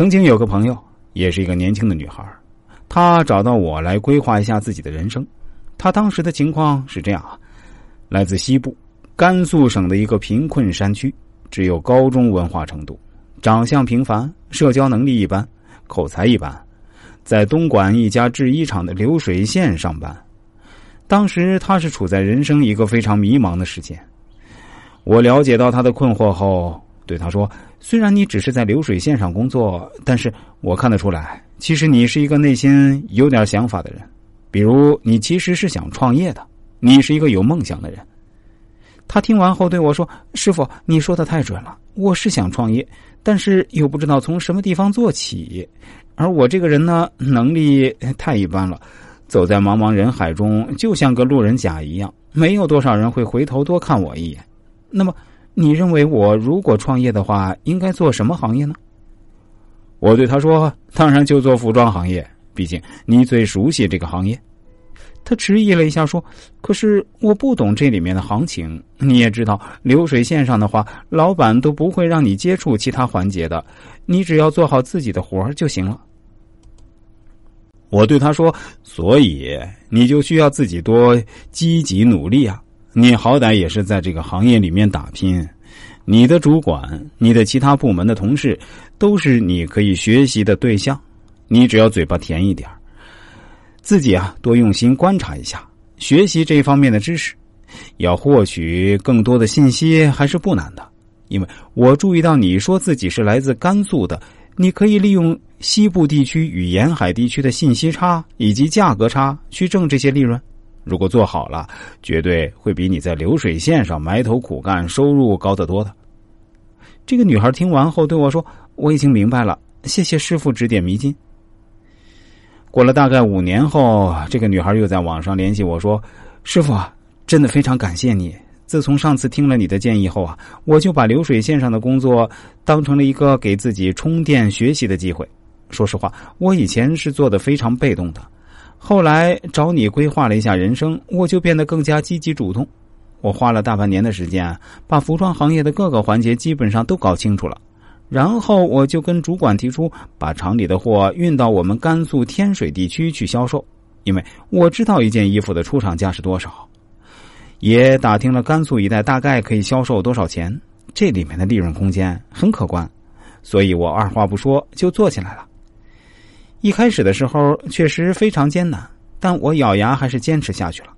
曾经有个朋友，也是一个年轻的女孩，她找到我来规划一下自己的人生。她当时的情况是这样啊，来自西部甘肃省的一个贫困山区，只有高中文化程度，长相平凡，社交能力一般，口才一般，在东莞一家制衣厂的流水线上班。当时她是处在人生一个非常迷茫的时间。我了解到她的困惑后。对他说：“虽然你只是在流水线上工作，但是我看得出来，其实你是一个内心有点想法的人。比如，你其实是想创业的，你是一个有梦想的人。”他听完后对我说：“师傅，你说的太准了，我是想创业，但是又不知道从什么地方做起。而我这个人呢，能力太一般了，走在茫茫人海中，就像个路人甲一样，没有多少人会回头多看我一眼。那么。”你认为我如果创业的话，应该做什么行业呢？我对他说：“当然就做服装行业，毕竟你最熟悉这个行业。”他迟疑了一下，说：“可是我不懂这里面的行情。你也知道，流水线上的话，老板都不会让你接触其他环节的，你只要做好自己的活儿就行了。”我对他说：“所以你就需要自己多积极努力啊。”你好歹也是在这个行业里面打拼，你的主管、你的其他部门的同事都是你可以学习的对象。你只要嘴巴甜一点自己啊多用心观察一下，学习这方面的知识，要获取更多的信息还是不难的。因为我注意到你说自己是来自甘肃的，你可以利用西部地区与沿海地区的信息差以及价格差去挣这些利润。如果做好了，绝对会比你在流水线上埋头苦干收入高得多的。这个女孩听完后对我说：“我已经明白了，谢谢师傅指点迷津。”过了大概五年后，这个女孩又在网上联系我说：“师傅，真的非常感谢你。自从上次听了你的建议后啊，我就把流水线上的工作当成了一个给自己充电学习的机会。说实话，我以前是做的非常被动的。”后来找你规划了一下人生，我就变得更加积极主动。我花了大半年的时间，把服装行业的各个环节基本上都搞清楚了。然后我就跟主管提出，把厂里的货运到我们甘肃天水地区去销售，因为我知道一件衣服的出厂价是多少，也打听了甘肃一带大概可以销售多少钱，这里面的利润空间很可观，所以我二话不说就做起来了。一开始的时候确实非常艰难，但我咬牙还是坚持下去了。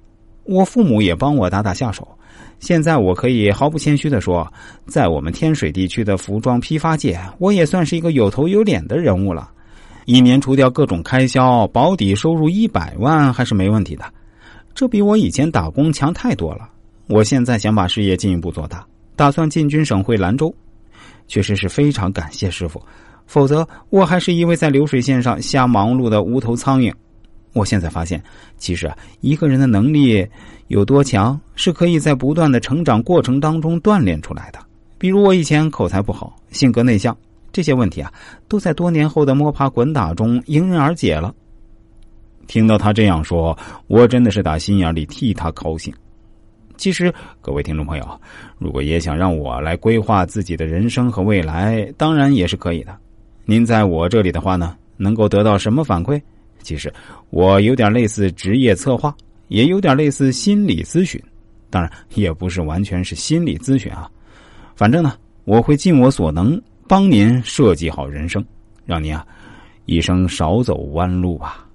我父母也帮我打打下手。现在我可以毫不谦虚的说，在我们天水地区的服装批发界，我也算是一个有头有脸的人物了。一年除掉各种开销，保底收入一百万还是没问题的。这比我以前打工强太多了。我现在想把事业进一步做大，打算进军省会兰州。确实是非常感谢师傅。否则，我还是一位在流水线上瞎忙碌的无头苍蝇。我现在发现，其实啊，一个人的能力有多强，是可以在不断的成长过程当中锻炼出来的。比如我以前口才不好，性格内向，这些问题啊，都在多年后的摸爬滚打中迎刃而解了。听到他这样说，我真的是打心眼里替他高兴。其实，各位听众朋友，如果也想让我来规划自己的人生和未来，当然也是可以的。您在我这里的话呢，能够得到什么反馈？其实我有点类似职业策划，也有点类似心理咨询，当然也不是完全是心理咨询啊。反正呢，我会尽我所能帮您设计好人生，让您啊一生少走弯路啊。